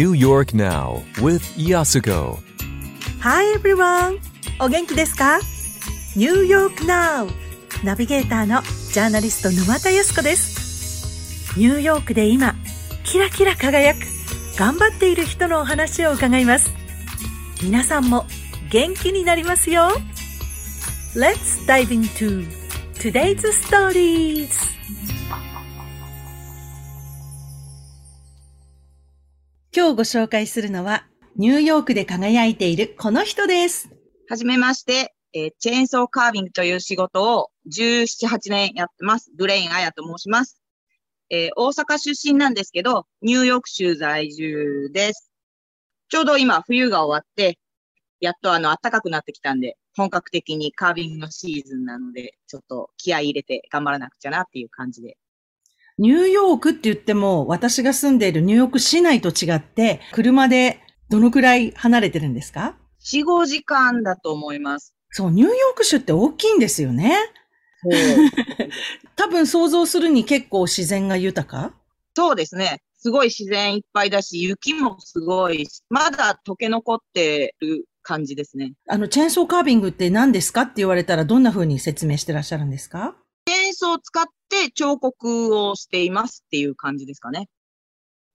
New York Now with Yasuko. Hi everyone! お元気ですか ?New York Now! ナビゲーターのジャーナリスト沼田康子です。ニューヨークで今、キラキラ輝く、頑張っている人のお話を伺います。皆さんも元気になりますよ !Let's dive into today's stories! 今日ご紹介するのは、ニューヨークで輝いているこの人です。はじめまして、えーチェーンソーカービングという仕事を17、8年やってます。ブレイン・アヤと申します。えー大阪出身なんですけど、ニューヨーク州在住です。ちょうど今冬が終わって、やっとあの暖かくなってきたんで、本格的にカービングのシーズンなので、ちょっと気合い入れて頑張らなくちゃなっていう感じで。ニューヨークって言っても、私が住んでいるニューヨーク市内と違って、車でどのくらい離れてるんですか？4、5時間だと思います。そう、ニューヨーク州って大きいんですよね。多分想像するに結構自然が豊か？そうですね。すごい自然いっぱいだし、雪もすごいし、まだ溶け残ってる感じですね。あの、チェーンソーカービングって何ですか？って言われたらどんな風に説明してらっしゃるんですか？チェーンソーを使って彫刻をしていますっていう感じですかね。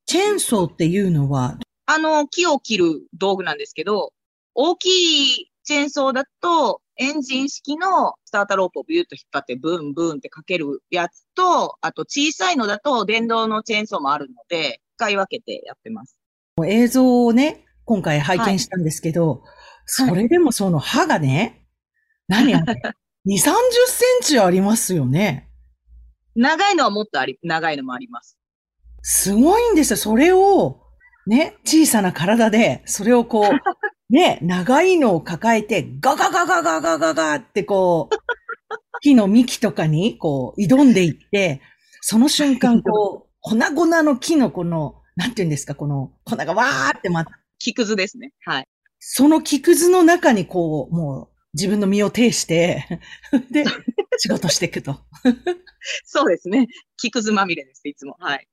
チェーンソーっていうのは、あの、木を切る道具なんですけど、大きいチェーンソーだと、エンジン式のスターターロープをビューッと引っ張ってブンブンってかけるやつと、あと小さいのだと電動のチェーンソーもあるので、使い分けてやってます。映像をね、今回拝見したんですけど、それでもその刃がね、何あれ？?2、30センチありますよね。長いのはもっとあり、長いのもあります。すごいんですよ。それを、ね、小さな体で、それをこう、ね、長いのを抱えて、ガガガガガガガガってこう、木の幹とかにこう、挑んでいって、その瞬間こう、粉々の木のこの、なんていうんですか、この粉がわーってま、木くずですね。はい。その木くずの中にこう、もう自分の身を挺して、で、仕事していくと。そうですね。木くずまみれです、いつも。はい。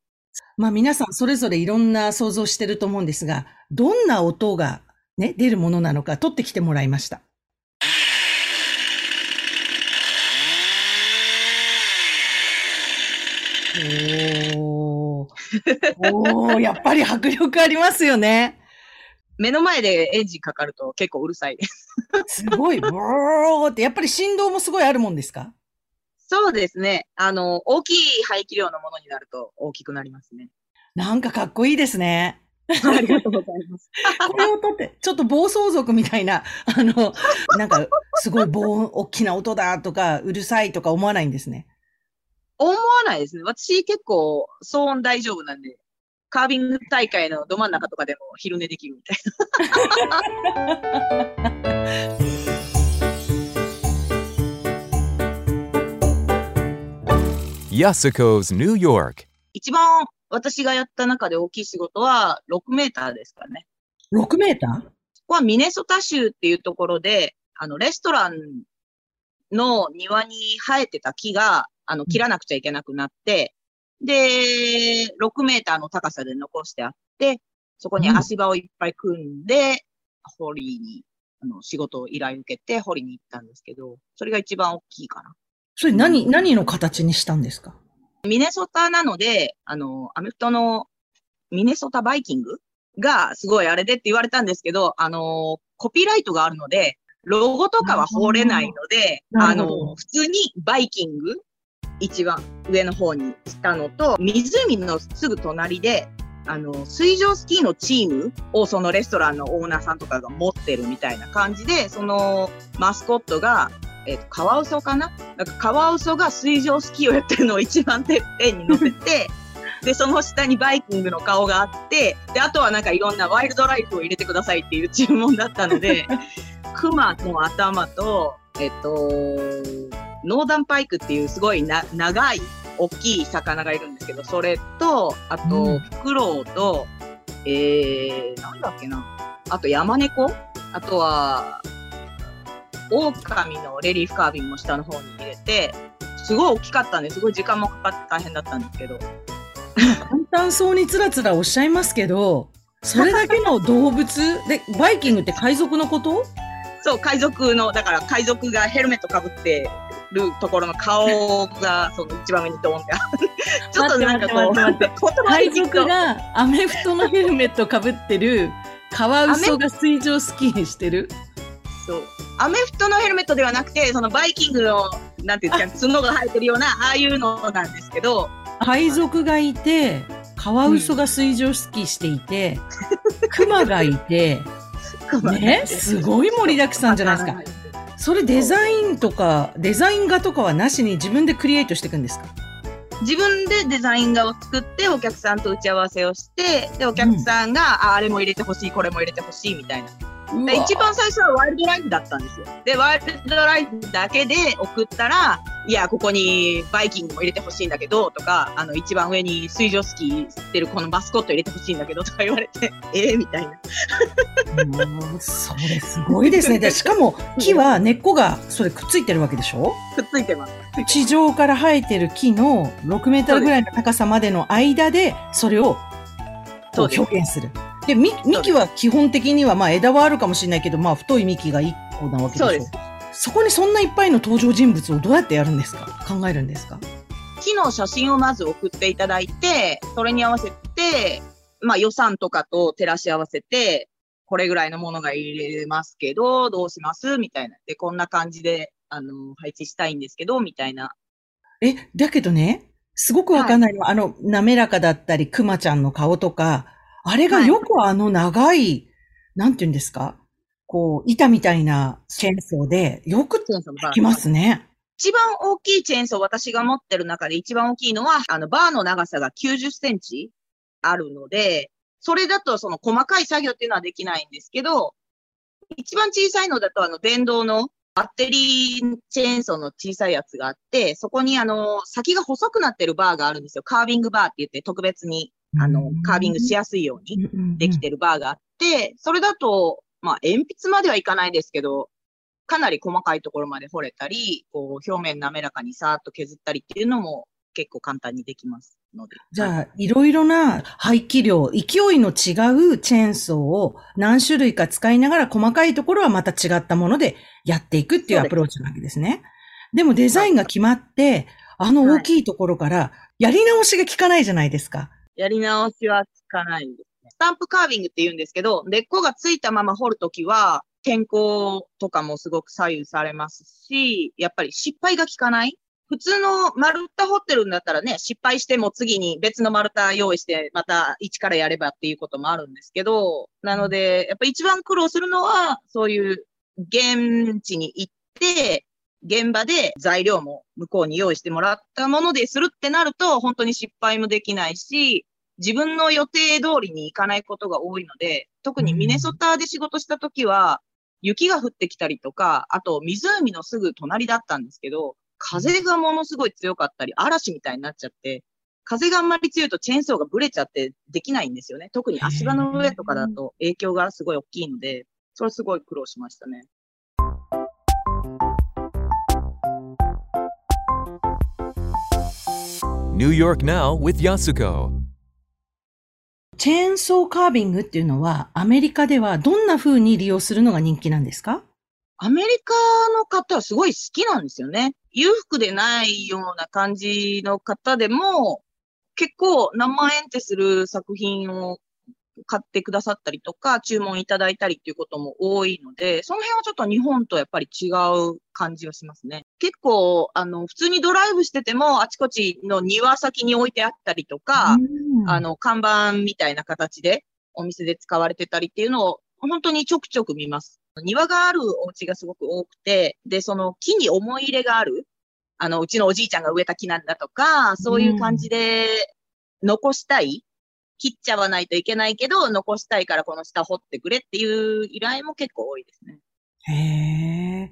まあ皆さんそれぞれいろんな想像してると思うんですが、どんな音がね、出るものなのか取ってきてもらいました。おー。おー、やっぱり迫力ありますよね。目の前でエンジンかかると結構うるさいです。すごい、ボーって、やっぱり振動もすごいあるもんですか？そうですね。あの、大きい排気量のものになると大きくなりますね。なんかかっこいいですね。ありがとうございます。これをとって、ちょっと暴走族みたいな、あの、なんか、すごい棒、大きな音だとか、うるさいとか思わないんですね？思わないですね。私結構騒音大丈夫なんで、カービング大会のど真ん中とかでも昼寝できるみたいな。Yasuko's New York. 一番私がやった中で大きい仕事は6メーターですからね。6メーター？ここはミネソタ州っていうところで、あの、レストランの庭に生えてた木が、あの、切らなくちゃいけなくなって、で、6メーターの高さで残してあって、そこに足場をいっぱい組んで、掘りに、あの、仕事を依頼受けて掘りに行ったんですけど、それが一番大きいかな。それ何、何の形にしたんですか？ミネソタなので、あの、アメフトのミネソタバイキングがすごいあれでって言われたんですけど、あの、コピーライトがあるので、ロゴとかは彫れないので、あの、普通にバイキング、一番上の方にしたのと、湖のすぐ隣で、あの、水上スキーのチームをそのレストランのオーナーさんとかが持ってるみたいな感じで、そのマスコットが、えっ、と、カワウソかな？なんかカワウソが水上スキーをやってるのを一番てっぺんに乗せて、で、その下にバイキングの顔があって、で、あとはなんかいろんなワイルドライフを入れてくださいっていう注文だったので、クマの頭と、えっと、ノーダンパイクっていうすごいな長い大きい魚がいるんですけど、それと、あうと、ん。フクロウと、えー、なんだっけな。あと、ヤマネコあとは、狼のレリーフカービンも下の方に入れて、すごい大きかったんですごい時間もかかって大変だったんですけど、簡単そうにつらつらおっしゃいますけど、それだけの動物？で、バイキングって海賊のこと？そう、海賊の、だから海賊がヘルメットかぶってるところの顔が、その一番上にドーンって。ちょっとなんかこう、待って待って言葉で聞くと海賊がアメフトのヘルメットかぶってるカワウソが水上スキーしてる。そう。アメフトのヘルメットではなくて、そのバイキングの、なんていうんですか、角が生えてるような、ああいうのなんですけど、海賊がいて、カワウソが水上スキーしていて、クマ がいて、ね、すごい盛りだくさんじゃないですか。それデザインとか、デザイン画とかはなしに自分でクリエイトしていくんですか？自分でデザイン画を作って、お客さんと打ち合わせをして、で、お客さんが、ああれも入れてほしい、これも入れてほしい、みたいな。で一番最初はワイルドライフだったんですよ。で、ワイルドライフだけで送ったら、いや、ここにバイキングも入れてほしいんだけど、とか、あの、一番上に水上スキーしてるこのマスコット入れてほしいんだけど、とか言われて、ええみたいな。もうそれすごいですね。でしかも木は根っこがそれくっついてるわけでしょ？くっついてます。地上から生えてる木の6メートルぐらいの高さまでの間でそれを表現する。で、み幹は基本的にはまあ枝はあるかもしれないけど、まあ太い幹が1個なわけでしょ？そうです。そこにそんないっぱいの登場人物をどうやってやるんですか？考えるんですか？木の写真をまず送っていただいて、それに合わせて、まあ予算とかと照らし合わせて、これぐらいのものが入れますけど、どうします？みたいな。で、こんな感じで、あの、配置したいんですけど、みたいな。え、だけどね、すごくわかんないのは、あの、滑らかだったり、クマちゃんの顔とか、あれがよくあの長い、なんて言うんですか？こう、板みたいなチェーンソーで、よくきますね。一番大きいチェーンソー、私が持ってる中で一番大きいのは、あの、バーの長さが90センチあるので、それだとその細かい作業っていうのはできないんですけど、一番小さいのだとあの、電動のバッテリーチェーンソーの小さいやつがあって、そこにあの、先が細くなってるバーがあるんですよ。カービングバーって言って特別に、あのうん、カービングしやすいようにできてる。るバーがあって、それだと、まあ、鉛筆まではいかないですけど、かなり細かいところまで掘れたり、こう、表面滑らかにさーっと削ったりっていうのも結構簡単にできますので。じゃあ、いろいろな排気量、勢いの違うチェーンソーを何種類か使いながら細かいところはまた違ったものでやっていくっていうアプローチなわけですね。でもデザインが決まって、あの大きいところからやり直しが効かないじゃないですか。やり直しはつかないんですタンプカービングって言うんですけど、根っこがついたまま掘るときは、天候とかもすごく左右されますし、やっぱり失敗が効かない。普通の丸太掘ってるんだったらね、失敗しても次に別の丸太用意して、また一からやればっていうこともあるんですけど、なので、やっぱ一番苦労するのは、そういう現地に行って、現場で材料も向こうに用意してもらったものでするってなると、本当に失敗もできないし、自分の予定通りに行かないことが多いので、特にミネソタで仕事した時は、雪が降ってきたりとか、あと湖のすぐ隣だったんですけど、風がものすごい強かったり、嵐みたいになっちゃって、風があんまり強いとチェーンソーがブレちゃってできないんですよね。特に足場の上とかだと影響がすごい大きいので、それすごい苦労しましたね。New York Now with Yasuko. チェーンソーカービングっていうのはアメリカではどんな風に利用するのが人気なんですか？アメリカの方はすごい好きなんですよね。裕福でないような感じの方でも、結構何万円ってする作品を買ってくださったりとか、注文いただいたりっていうことも多いので、その辺はちょっと日本とやっぱり違う感じはしますね。結構、あの、普通にドライブしてても、あちこちの庭先に置いてあったりとか、うんあの、看板みたいな形でお店で使われてたりっていうのを本当にちょくちょく見ます。庭があるお家がすごく多くて、で、その木に思い入れがある、あの、うちのおじいちゃんが植えた木なんだとか、そういう感じで残したい、切っちゃわないといけないけど、残したいからこの下掘ってくれっていう依頼も結構多いですね。へえ。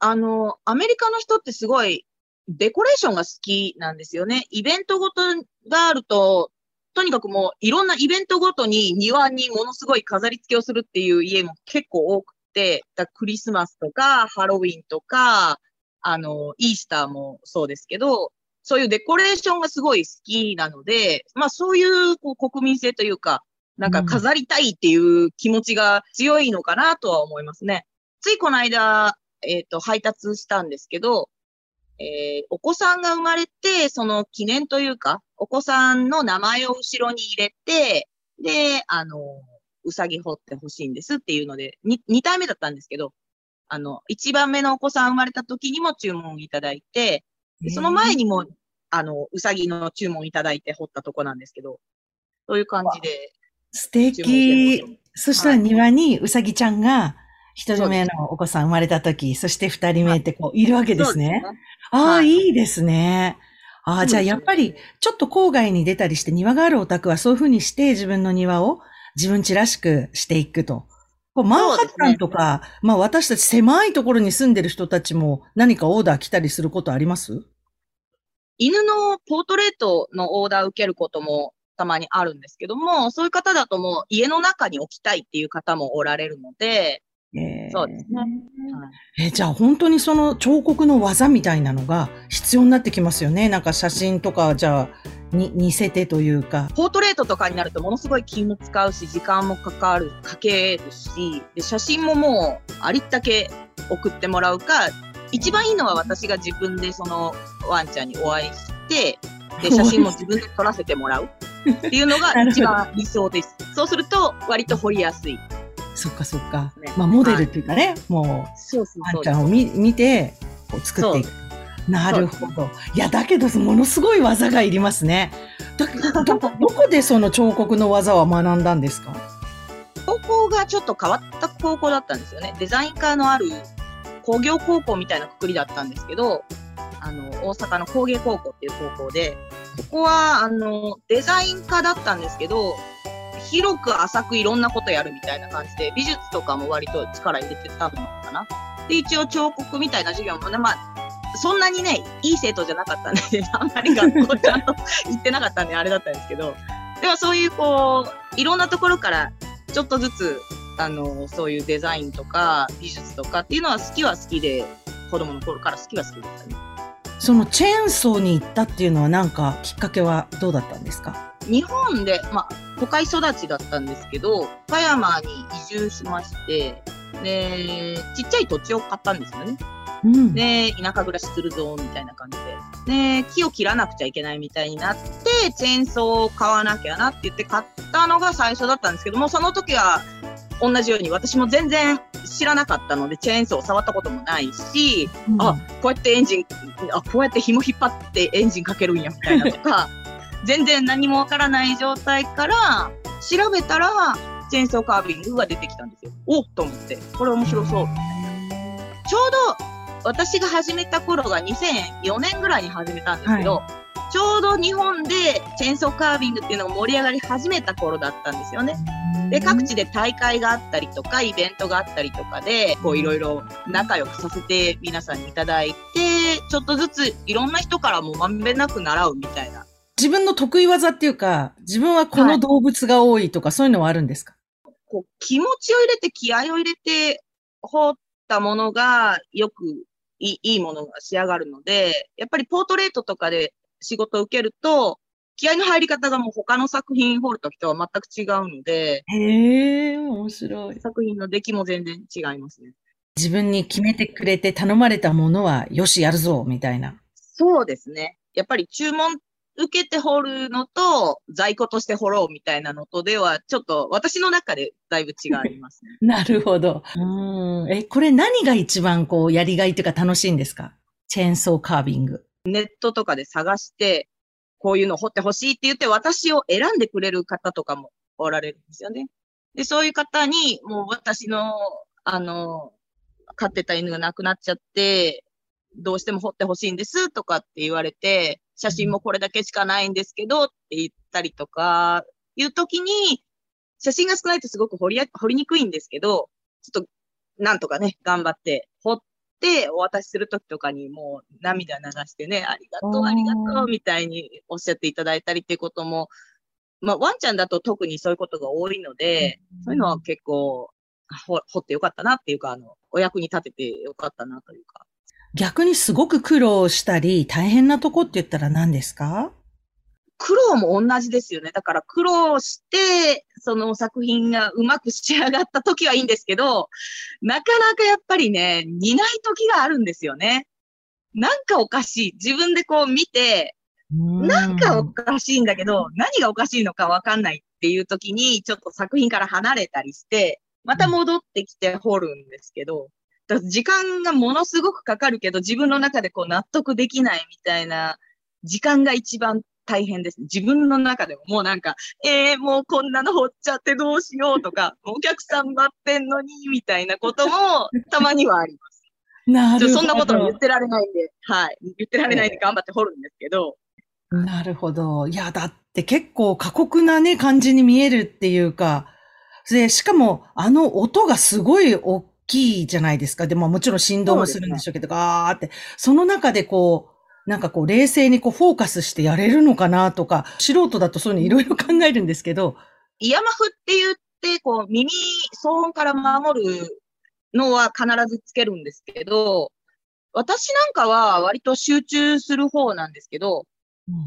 あの、アメリカの人ってすごいデコレーションが好きなんですよね。イベントごとがあると、とにかくもういろんなイベントごとに庭にものすごい飾り付けをするっていう家も結構多くて、だクリスマスとかハロウィンとか、あの、イースターもそうですけど、そういうデコレーションがすごい好きなので、まあそういうこう国民性というか、なんか飾りたいっていう気持ちが強いのかなとは思いますね。ついこの間、えっ、と、配達したんですけど、えーお子さんが生まれて、その記念というか、お子さんの名前を後ろに入れて、で、あの、うさぎ掘ってほしいんですっていうので、に2体目だったんですけど、あの、1番目のお子さん生まれた時にも注文いただいて、その前にも、あの、うさぎの注文いただいて掘ったとこなんですけど、そういう感じで、素敵。そしたら庭にうさぎちゃんが、一人目のお子さん生まれた時、そして二人目ってこう、いるわけですね。ああ、はい。いいですね。ああ、じゃあやっぱり、ちょっと郊外に出たりして庭があるお宅はそういうふうにして自分の庭を自分ちらしくしていくと。こうマンハッタンとか、まあ私たち狭いところに住んでる人たちも何かオーダー来たりすることあります？犬のポートレートのオーダーを受けることもたまにあるんですけども、そういう方だともう家の中に置きたいっていう方もおられるので、えーそうですね。はいえ、じゃあ本当にその彫刻の技みたいなのが必要になってきますよね。なんか写真とか、じゃあ、に、似せてというか。ポートレートとかになるとものすごい気も使うし、時間もかかる、かけるし、で、写真ももうありったけ送ってもらうか、一番いいのは私が自分でそのワンちゃんにお会いして、で、写真も自分で撮らせてもらうっていうのが 一番理想です。そうすると割と掘りやすい。そっかそっかね。まあモデルっていうかね、もそうそうう、ワンちゃんを見見て、こう作っていく。なるほど。いや、だけど、ものすごい技がいりますね。だど、どこでその彫刻の技は学んだんですか？高校がちょっと変わった高校だったんですよね。デザイン科のある工業高校みたいなくくりだったんですけど、あの、大阪の工芸高校っていう高校で、そこは、あの、デザイン科だったんですけど、広く浅くいろんなことやるみたいな感じで、美術とかも割と力入れてたのかな。で、一応彫刻みたいな授業もね、まあ、そんなにね、いい生徒じゃなかったんで、あんまり学校ちゃんと行ってなかったんで、あれだったんですけど、でもそういうこう、いろんなところからちょっとずつ、あの、そういうデザインとか美術とかっていうのは好きは好きで、子供の頃から好きは好きでしたね。そのチェーンソーに行ったっていうのはなんかきっかけはどうだったんですか？日本で、まあ、都会育ちだったんですけど、岡山に移住しまして、で、ちっちゃい土地を買ったんですよね。うん。で、田舎暮らしするぞ、みたいな感じで。で、木を切らなくちゃいけないみたいになって、チェーンソーを買わなきゃなって言って買ったのが最初だったんですけども、その時は同じように私も全然知らなかったので、チェーンソーを触ったこともないし、あ、こうやってエンジン、あ、こうやって紐引っ張ってエンジンかけるんや、みたいなとか、全然何もわからない状態から、調べたら、チェーンソーカービングが出てきたんですよ。おっと思って、これ面白そう。ちょうど私が始めた頃が2004年ぐらいに始めたんですけど、ちょうど日本でチェーンソーカービングっていうのが盛り上がり始めた頃だったんですよね。で、各地で大会があったりとか、イベントがあったりとかで、こういろいろ仲良くさせて皆さんにいただいて、ちょっとずついろんな人からもまんべんなく習うみたいな。自分の得意技っていうか、自分はこの動物が多いとか、そういうのはあるんですか？こう気持ちを入れて気合を入れて彫ったものがよくいいいいものが仕上がるので、やっぱりポートレートとかで仕事を受けると、気合の入り方がもう他の作品彫るときとは全く違うので、へえ、面白い。作品の出来も全然違いますね。自分に決めてくれて頼まれたものは、よし、やるぞ、みたいな。そうですね。やっぱり注文受けて掘るのと、在庫として掘ろうみたいなのとでは、ちょっと私の中でだいぶ違いますね。なるほど。うん。え、これ何が一番こう、やりがいというか楽しいんですか？チェーンソーカービング。ネットとかで探して、こういうの掘ってほしいって言って私を選んでくれる方とかもおられるんですよね。で、そういう方に、もう私の、あの、飼ってた犬が亡くなっちゃって、どうしても掘ってほしいんですとかって言われて、写真もこれだけしかないんですけどって言ったりとか、いう時に、写真が少ないとすごく掘り、掘りにくいんですけど、ちょっと、なんとかね、頑張ってってお渡しする時とかにもう涙流してね、ありがとう、ありがとう、みたいにおっしゃっていただいたりっていうことも、まあ、ワンちゃんだと特にそういうことが多いので、そういうのは結構、ほ掘ってよかったなっていうか、あの、お役に立ててよかったなというか。逆にすごく苦労したり、大変なとこって言ったら何ですか？苦労も同じですよね。だから苦労して、その作品がうまく仕上がった時はいいんですけど、なかなかやっぱりね、似ない時があるんですよね。なんかおかしい。自分でこう見て、なんかおかしいんだけど、何がおかしいのかわかんないっていう時に、ちょっと作品から離れたりして、また戻ってきて掘るんですけど、だ時間がものすごくかかるけど、自分の中でこう納得できないみたいな時間が一番大変です。自分の中でももうなんか、えー、もうこんなの掘っちゃってどうしようとか、お客さん待ってんのに、みたいなことも たまにはあります。なるほど。そんなことも言ってられないんで、はい。言ってられないんで頑張って掘るんですけど、なるほど。いや、だって結構過酷なね、感じに見えるっていうか、で、しかも、あの音がすごい大きいじゃないですか。でももちろん振動もするんでしょうけど、ガーって。その中でこう、なんかこう、冷静にこう、フォーカスしてやれるのかなとか、素人だとそういうのいろいろ考えるんですけど、イヤマフって言って、こう、耳、騒音から守るのは必ずつけるんですけど、私なんかは割と集中する方なんですけど、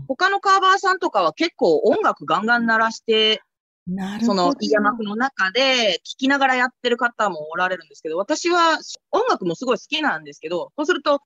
他のカーバーさんとかは結構音楽ガンガン鳴らして。そのイヤマフの中で聴きながらやってる方もおられるんですけど、私は音楽もすごい好きなんですけど、そうすると、好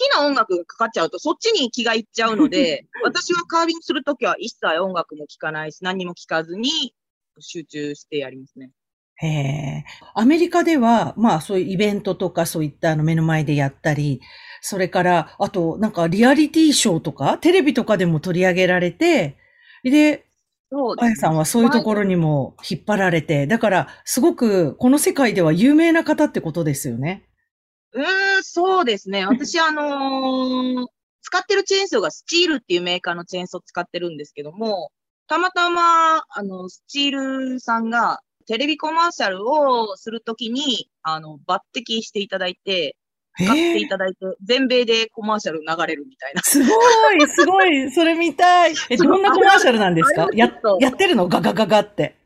きな音楽がかかっちゃうと、そっちに気がいっちゃうので、私はカービングするときは一切音楽も聴かないし、何も聴かずに集中してやりますね。へえ。アメリカでは、まあそういうイベントとかそういったあの目の前でやったり、それから、あとなんかリアリティショーとか、テレビとかでも取り上げられて、で、そうあやさんはそういうところにも引っ張られて、だからすごくこの世界では有名な方ってことですよね。うーん、そうですね。私、あのー使ってるチェーンソーがスチールっていうメーカーのチェーンソー使ってるんですけども、たまたま、あの、スチールさんがテレビコマーシャルをするときに、あの、抜擢していただいて、使っていただいて、全米でコマーシャル流れるみたいな。すごい、すごい、それ見たい。え、どんなコマーシャルなんですか？ややってるの？ガガガガって。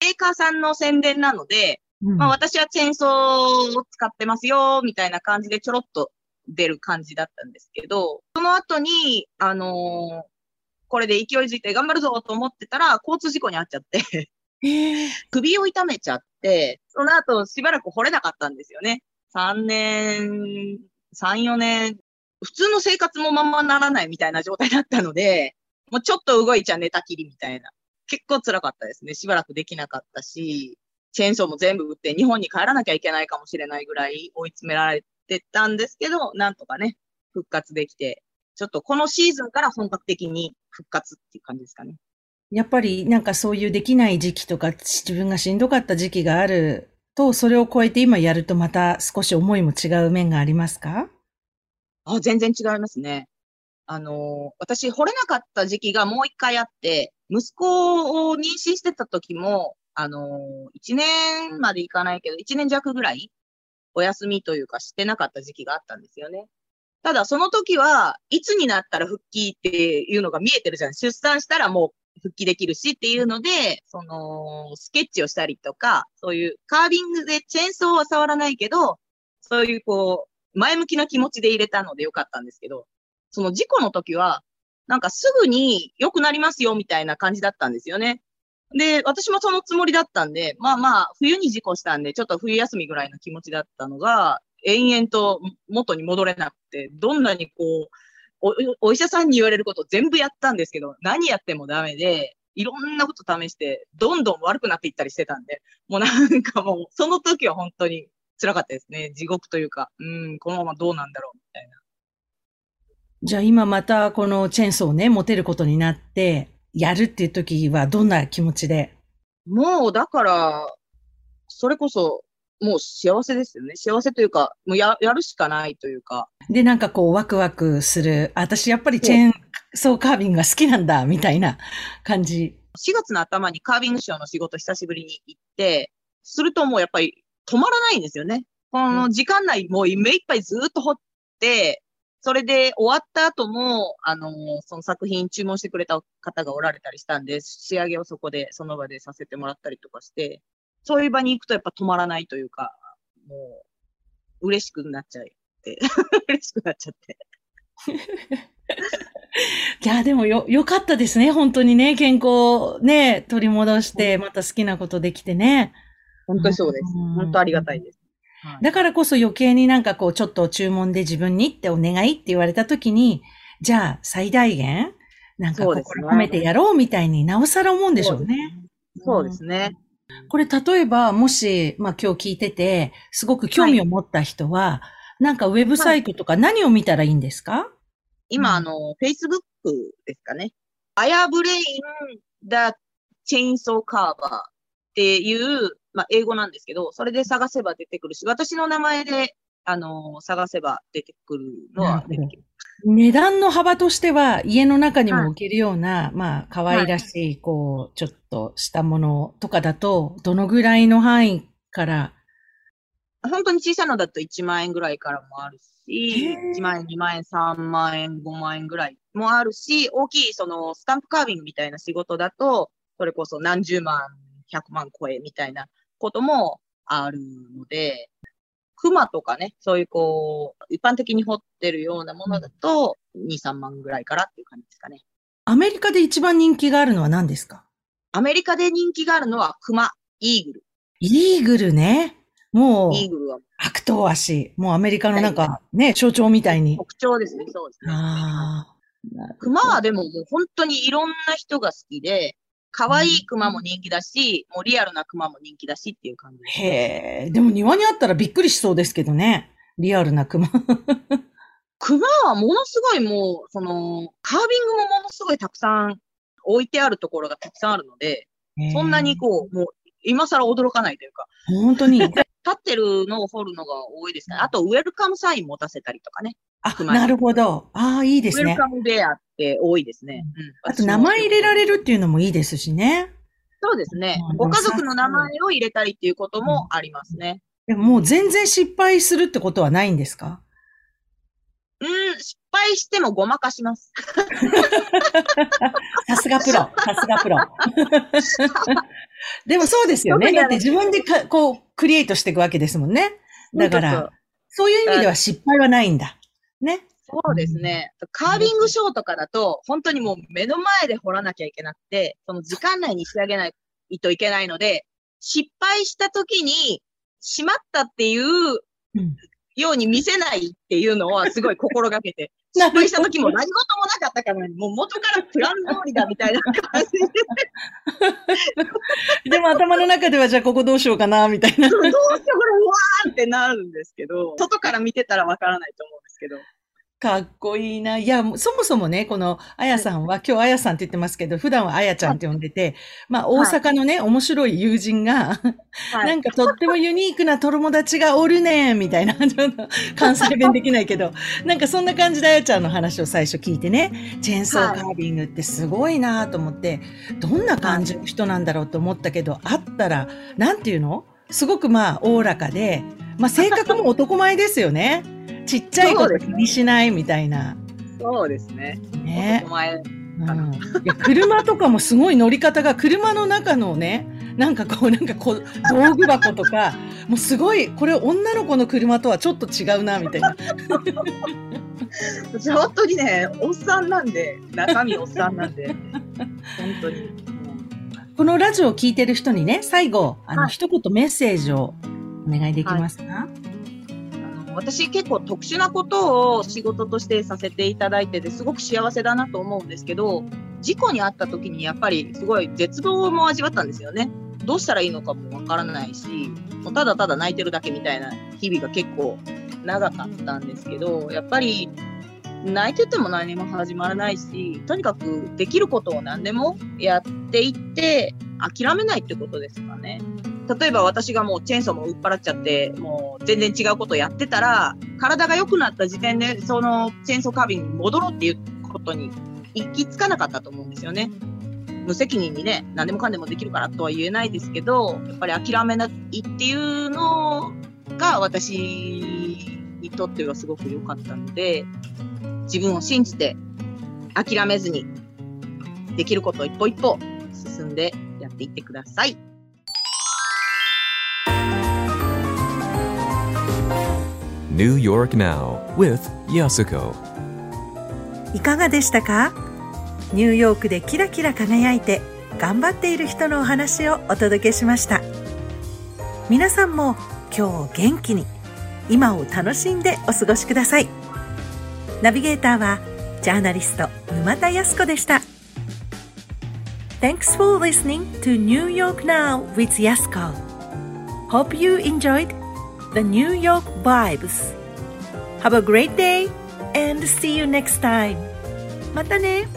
メーカーさんの宣伝なので、うんまあ私はチェーンソーを使ってますよ、みたいな感じでちょろっと出る感じだったんですけど、その後に、あのーこれで勢いづいて頑張るぞと思ってたら、交通事故に遭っちゃって、えー 首を痛めちゃって、その後しばらく掘れなかったんですよね。3年、3、4年、普通の生活もまんまならないみたいな状態だったので、もうちょっと動いちゃ寝たきりみたいな。結構辛かったですね。しばらくできなかったし、チェーンソーも全部売って日本に帰らなきゃいけないかもしれないぐらい追い詰められてたんですけど、なんとかね、復活できて、ちょっとこのシーズンから本格的に復活っていう感じですかね。やっぱりなんかそういうできない時期とか自分がしんどかった時期があると、それを超えて今やるとまた少し思いも違う面がありますか？あ、全然違いますね。あのー私、惚れなかった時期がもう一回あって、息子を妊娠してた時も、あのー一年までいかないけど、一年弱ぐらい、お休みというかしてなかった時期があったんですよね。ただ、その時は、いつになったら復帰っていうのが見えてるじゃん。出産したらもう復帰できるしっていうので、その、スケッチをしたりとか、そういうカービングでチェーンソーは触らないけど、そういうこう、前向きな気持ちで入れたのでよかったんですけど、その事故の時は、なんかすぐに良くなりますよみたいな感じだったんですよね。で、私もそのつもりだったんで、まあまあ、冬に事故したんで、ちょっと冬休みぐらいの気持ちだったのが、延々と元に戻れなくて、どんなにこう、おお医者さんに言われること全部やったんですけど、何やってもダメで、いろんなこと試して、どんどん悪くなっていったりしてたんで、もうなんかもう、その時は本当に辛かったですね。地獄というか、うん、このままどうなんだろうみたいな。じゃあ今またこのチェーンソーね、持てることになって、やるっていう時はどんな気持ちで？もう、だから、それこそ、もう幸せですよね。幸せというか、もうや、やるしかないというか。で、なんかこうワクワクする、私やっぱりチェーンソーカービングが好きなんだ、みたいな感じ。4月の頭にカービングショーの仕事久しぶりに行って、するともうやっぱり止まらないんですよね。この時間内もう目いっぱいずっと掘って、それで終わった後も、あのその作品注文してくれた方がおられたりしたんで、仕上げをそこで、その場でさせてもらったりとかして、そういう場に行くとやっぱ止まらないというか、もう、嬉しくなっちゃって、嬉しくなっちゃって。いや、でもよ、よかったですね。本当にね。健康ね、取り戻して、また好きなことできてね。本当にそうです。うん本当ありがたいです。はい。だからこそ余計になんかこう、ちょっと注文で自分にってお願いって言われたときに、じゃあ最大限、なんか心込めてやろうみたいになおさら思うんでしょうね。そうですね。これ例えば、もし、まあ今日聞いてて、すごく興味を持った人は、なんかウェブサイトとか何を見たらいいんですか、今、うん。あの、Facebook ですかね。I have brain the chainsaw carver っていう、まあ、英語なんですけど、それで探せば出てくるし、私の名前で、あの、探せば出てくるのは出てきます。値段の幅としては、家の中にも置けるような、まあ、可愛らしい、こう、ちょっとしたものとかだと、どのぐらいの範囲から、本当に小さいのだと1万円ぐらいからもあるしへー、1万円、2万円、3万円、5万円ぐらいもあるし、大きいそのスタンプカービングみたいな仕事だと、それこそ何十万、100万超えみたいなこともあるので、熊とかね、そういうこう、一般的に掘ってるようなものだと、2、3万ぐらいからっていう感じですかね。アメリカで一番人気があるのは何ですか？アメリカで人気があるのは熊、イーグル。イーグルね。もう、イーグルは悪党足。もうアメリカのなんか、ね、象徴みたいに。特徴ですね、そうですね。熊はでももう本当にいろんな人が好きで、可愛い熊も人気だし、もうリアルな熊も人気だしっていう感じです。へえ。でも庭にあったらびっくりしそうですけどね。リアルな熊。熊はものすごいもう、その、カービングもものすごいたくさん置いてあるところがたくさんあるので、そんなにこう、もう、今更驚かないというか、う。本当に。立ってるのを掘るのが多いですね。あと、ウェルカムサイン持たせたりとかね。あ、なるほど。ああ、いいですね。ウェルカムベアって多いですね。うん。あと名前入れられるっていうのもいいですしね。そうですねうん。ご家族の名前を入れたりっていうこともありますね。でももう全然失敗するってことはないんですか？敗してもごまかします。さすがプロ。さすがプロ。でもそうですよね。だって自分でかこう、クリエイトしていくわけですもんね。だから、そういう意味では失敗はないんだ。ね。そうですね。カービングショーとかだと、本当にもう目の前で掘らなきゃいけなくて、その時間内に仕上げないといけないので、失敗した時に、しまったっていううんように見せないっていうのはすごい心がけて、失敗した時も何事もなかったかのように、もう元からプラン通りだみたいな感じで、でも頭の中ではじゃあここどうしようかな、みたいな。どうしてこれ、うわーってなるんですけど、外から見てたらわからないと思うんですけど。かっこいいな。いや、そもそもね、このあやさんは、今日あやさんって言ってますけど、普段はあやちゃんって呼んでて、まあ大阪のね、面白い友人が、はなんかとってもユニークな友達がおるねんみたいな、ちょっと関西弁できないけど、なんかそんな感じであやちゃんの話を最初聞いてね、チェーンソーカービングってすごいなと思って、どんな感じの人なんだろうと思ったけど、会ったら、なんていうの？すごくまあ、おおらかで、まあ性格も男前ですよね。ちっちゃいこと気にしないみたいな。そうですね。ねお。前、うん、いや車とかもすごい乗り方が車の中のねなんかこうなんかこう道具箱とかもうすごいこれ女の子の車とはちょっと違うなみたいな 私本当にね、おっさんなんで、中身おっさんなんで、本当に。このラジオを聞いてる人にね最後あの、はい一言メッセージをお願いできますか、あの私結構特殊なことを仕事としてさせていただいててすごく幸せだなと思うんですけど事故に遭った時にやっぱりすごい絶望も味わったんですよね。どうしたらいいのかもわからないしもうただただ泣いてるだけみたいな日々が結構長かったんですけどやっぱり泣いてても何も始まらないしとにかくできることを何でもやっていって諦めないってことですかね。例えば私がもうチェーンソーも売っ払っちゃって、もう全然違うことをやってたら、体が良くなった時点で、そのチェーンソーカービンに戻ろうっていうことに行き着かなかったと思うんですよね。無責任にね、何でもかんでもできるからとは言えないですけど、やっぱり諦めないっていうのが私にとってはすごく良かったので、自分を信じて諦めずに、できることを一歩一歩進んでやっていってください。New York Now with Yasuko. いかがでしたか？ニューヨークでキラキラ輝いて頑張っている人のお話をお届けしました。皆さんも今日元気に今を楽しんでお過ごしください。ナビゲーターはジャーナリスト沼田康子でした。Thanks for listening to New York Now with Yasko Hope you enjoyed the New York vibes Have a great day and see you next time またね